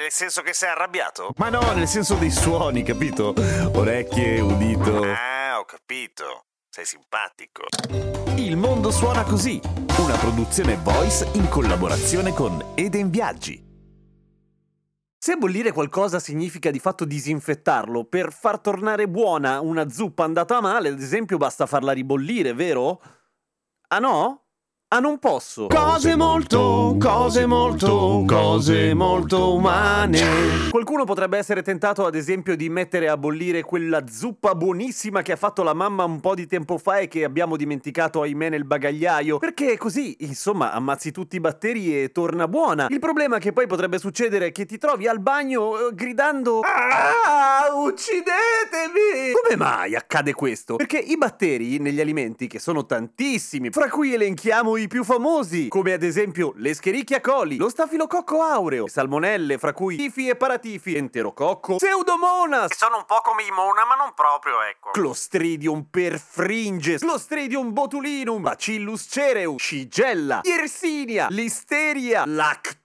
Nel senso che sei arrabbiato? Ma no, nel senso dei suoni, capito? Orecchie, udito. Ah, ho capito. Sei simpatico. Il mondo suona così, una produzione voice in collaborazione con Eden Viaggi. Se bollire qualcosa significa di fatto disinfettarlo, per far tornare buona una zuppa andata a male, ad esempio, basta farla ribollire, vero? Ah no? Ah, non posso. Cose molto, cose molto, cose molto umane. Qualcuno potrebbe essere tentato, ad esempio, di mettere a bollire quella zuppa buonissima che ha fatto la mamma un po' di tempo fa e che abbiamo dimenticato, ahimè, nel bagagliaio. Perché così, insomma, ammazzi tutti i batteri e torna buona. Il problema che poi potrebbe succedere è che ti trovi al bagno eh, gridando Ah, uccidetemi! Come mai accade questo? Perché i batteri negli alimenti, che sono tantissimi, fra cui elenchiamo i più famosi, come ad esempio l'Escherichia coli, lo Stafilococco aureo, le salmonelle, fra cui tifi e paratifi, enterococco, Pseudomonas, che sono un po' come i mona, ma non proprio, ecco. Clostridium perfringens, Clostridium botulinum, Bacillus cereus, Shigella, Yersinia, Listeria,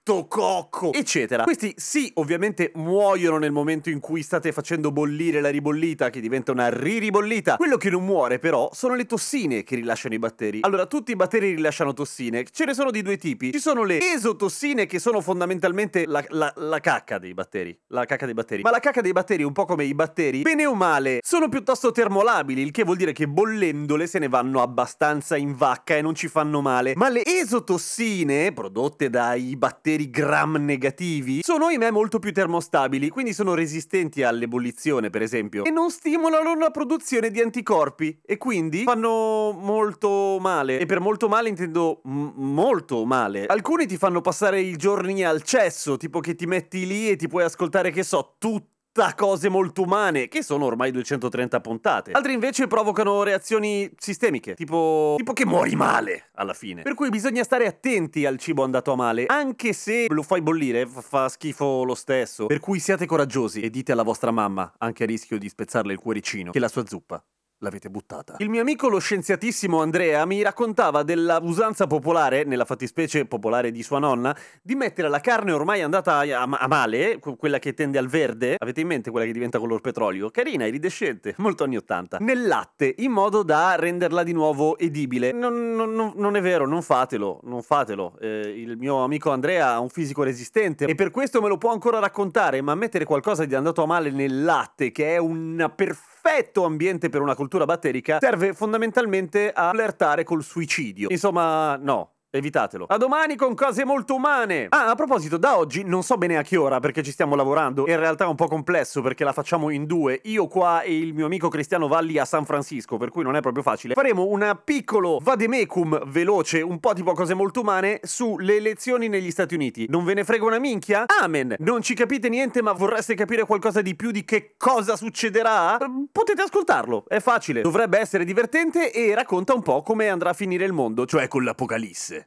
Lactococco, eccetera. Questi sì, ovviamente muoiono nel momento in cui state facendo bollire la ribollita, che diventa una riribollita. Quello che non muore, però, sono le tossine che rilasciano i batteri. Allora, tutti i batteri rilasciano tossine. Ce ne sono di due tipi. Ci sono le esotossine, che sono fondamentalmente la, la, la cacca dei batteri. La cacca dei batteri. Ma la cacca dei batteri, un po' come i batteri, bene o male, sono piuttosto termolabili, il che vuol dire che bollendole se ne vanno abbastanza in vacca e non ci fanno male. Ma le esotossine, prodotte dai batteri gram negativi, sono ahimè molto più termostabili, quindi sono resistenti all'ebollizione, per esempio, e non stimolano la produzione di anticorpi e quindi fanno molto male. E per molto male intendo m- molto male. Alcuni ti fanno passare i giorni al cesso, tipo che ti metti lì e ti puoi ascoltare, che so, tutto cose molto umane, che sono ormai 230 puntate. Altri invece provocano reazioni sistemiche, tipo, tipo che muori male alla fine. Per cui bisogna stare attenti al cibo andato a male, anche se lo fai bollire, fa schifo lo stesso. Per cui siate coraggiosi e dite alla vostra mamma, anche a rischio di spezzarle il cuoricino, che la sua zuppa l'avete buttata. Il mio amico lo scienziatissimo Andrea mi raccontava della usanza popolare, nella fattispecie popolare di sua nonna, di mettere la carne ormai andata a, male, quella che tende al verde, avete in mente quella che diventa color petrolio? Carina, iridescente, molto anni 80, nel latte, in modo da renderla di nuovo edibile. Non, non, non è vero, non fatelo, non fatelo. Eh, il mio amico Andrea ha un fisico resistente e per questo me lo può ancora raccontare, ma mettere qualcosa di andato a male nel latte, che è una perfetta perfetto ambiente per una cultura batterica serve fondamentalmente a flirtare col suicidio. Insomma, no, Evitatelo. A domani con cose molto umane. Ah, a proposito, da oggi non so bene a che ora perché ci stiamo lavorando. In realtà è un po' complesso perché la facciamo in due. Io qua e il mio amico Cristiano Valli a San Francisco, per cui non è proprio facile. Faremo un piccolo vademecum veloce, un po' tipo cose molto umane, sulle elezioni negli Stati Uniti. Non ve ne frega una minchia? Amen. Non ci capite niente, ma vorreste capire qualcosa di più di che cosa succederà? Potete ascoltarlo. È facile. Dovrebbe essere divertente e racconta un po' come andrà a finire il mondo, cioè con l'apocalisse.